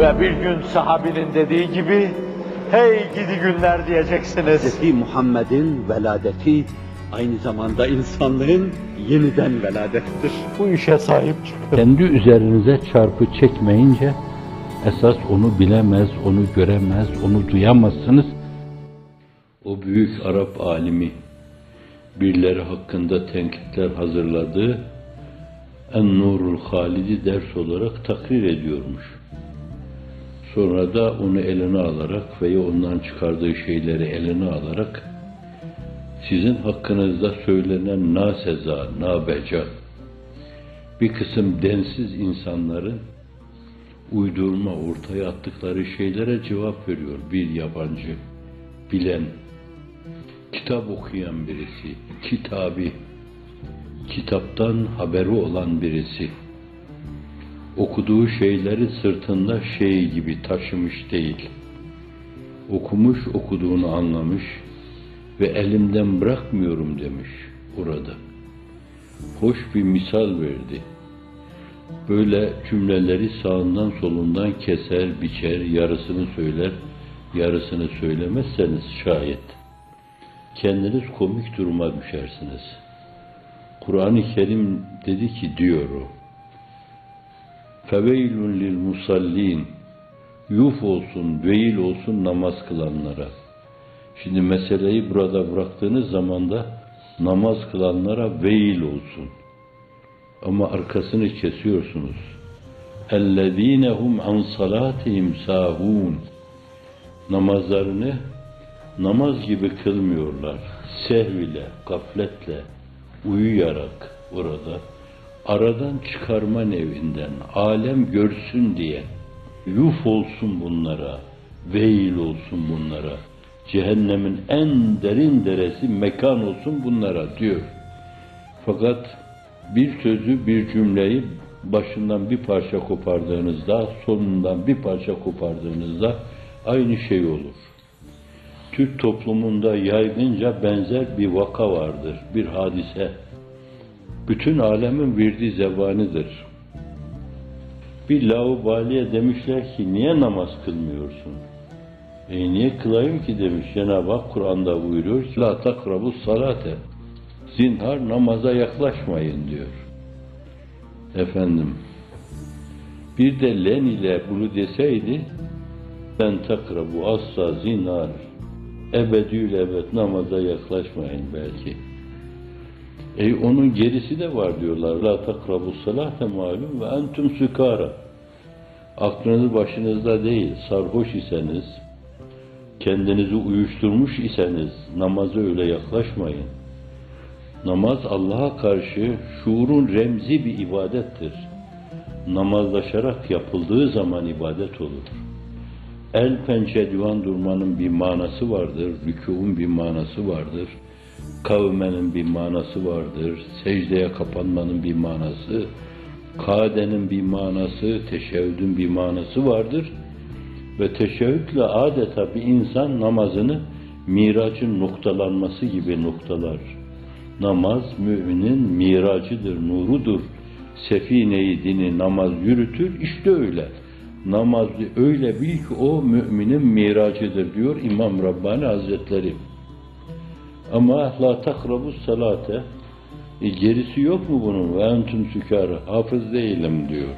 Ve bir gün sahabinin dediği gibi, hey gidi günler diyeceksiniz. Hz. Muhammed'in veladeti aynı zamanda insanlığın yeniden veladettir. Bu işe sahip çıkın. Kendi üzerinize çarpı çekmeyince esas onu bilemez, onu göremez, onu duyamazsınız. O büyük Arap alimi birileri hakkında tenkitler hazırladığı En-Nurul Halid'i ders olarak takrir ediyormuş. Sonra da onu eline alarak veya ondan çıkardığı şeyleri eline alarak sizin hakkınızda söylenen naseza, nabeca, bir kısım densiz insanların uydurma ortaya attıkları şeylere cevap veriyor bir yabancı, bilen, kitap okuyan birisi, kitabi, kitaptan haberi olan birisi, okuduğu şeyleri sırtında şey gibi taşımış değil, okumuş, okuduğunu anlamış ve elimden bırakmıyorum demiş orada. Hoş bir misal verdi. Böyle cümleleri sağından solundan keser, biçer, yarısını söyler, yarısını söylemezseniz şayet kendiniz komik duruma düşersiniz. Kur'an-ı Kerim dedi ki diyor o. Feveylün lil musallin. Yuf olsun, veil olsun namaz kılanlara. Şimdi meseleyi burada bıraktığınız zaman da namaz kılanlara veil olsun. Ama arkasını kesiyorsunuz. Ellezinehum an salatihim sahun. Namazlarını namaz gibi kılmıyorlar. Sehv ile, gafletle, uyuyarak orada aradan çıkarma nevinden, alem görsün diye, yuf olsun bunlara, veil olsun bunlara, cehennemin en derin deresi mekan olsun bunlara diyor. Fakat bir sözü, bir cümleyi başından bir parça kopardığınızda, sonundan bir parça kopardığınızda aynı şey olur. Türk toplumunda yaygınca benzer bir vaka vardır, bir hadise. Bütün alemin virdi zevanidir. Bir laubaliye demişler ki niye namaz kılmıyorsun? E niye kılayım ki demiş Cenab-ı Hak Kur'an'da buyuruyor ki La takrabu salate Zinhar namaza yaklaşmayın diyor. Efendim bir de len ile bunu deseydi ben takrabu asla zinhar ebedül ebed namaza yaklaşmayın belki. E onun gerisi de var diyorlar. La takrabu salate malum ve entum sükara. Aklınız başınızda değil, sarhoş iseniz, kendinizi uyuşturmuş iseniz namaza öyle yaklaşmayın. Namaz Allah'a karşı şuurun remzi bir ibadettir. Namazlaşarak yapıldığı zaman ibadet olur. El pençe divan durmanın bir manası vardır, rükûun bir manası vardır, kavmenin bir manası vardır, secdeye kapanmanın bir manası, kadenin bir manası, teşebbüdün bir manası vardır ve teşebbütle adeta bir insan namazını miracın noktalanması gibi noktalar. Namaz müminin miracıdır, nurudur. Sefine-i dini namaz yürütür, işte öyle. Namaz öyle bil ki o müminin miracıdır diyor İmam Rabbani Hazretleri. Ama la takrabus salate e, gerisi yok mu bunun? Ve entüm sükâre hafız değilim diyor.